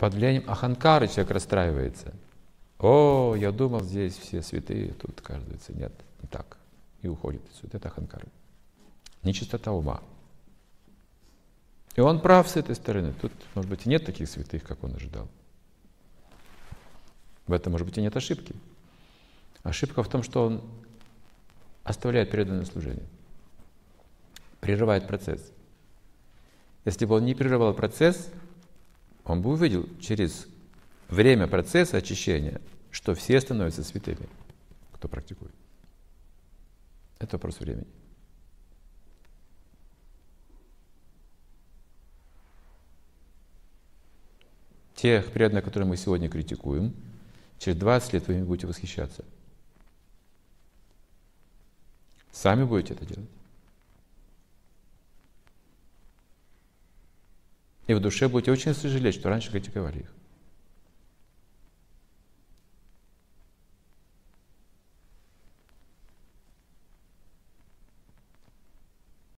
Под влиянием аханкары человек расстраивается. О, я думал, здесь все святые, тут, кажется, нет, не так. И уходит отсюда. Это аханкара. Нечистота ума. И он прав с этой стороны. Тут, может быть, и нет таких святых, как он ожидал. В этом, может быть, и нет ошибки. Ошибка в том, что он оставляет преданное служение, прерывает процесс. Если бы он не прерывал процесс, он бы увидел через время процесса очищения, что все становятся святыми, кто практикует. Это вопрос времени. Тех преданных, которые мы сегодня критикуем, через 20 лет вы ими будете восхищаться. Сами будете это делать. И в душе будете очень сожалеть, что раньше критиковали их.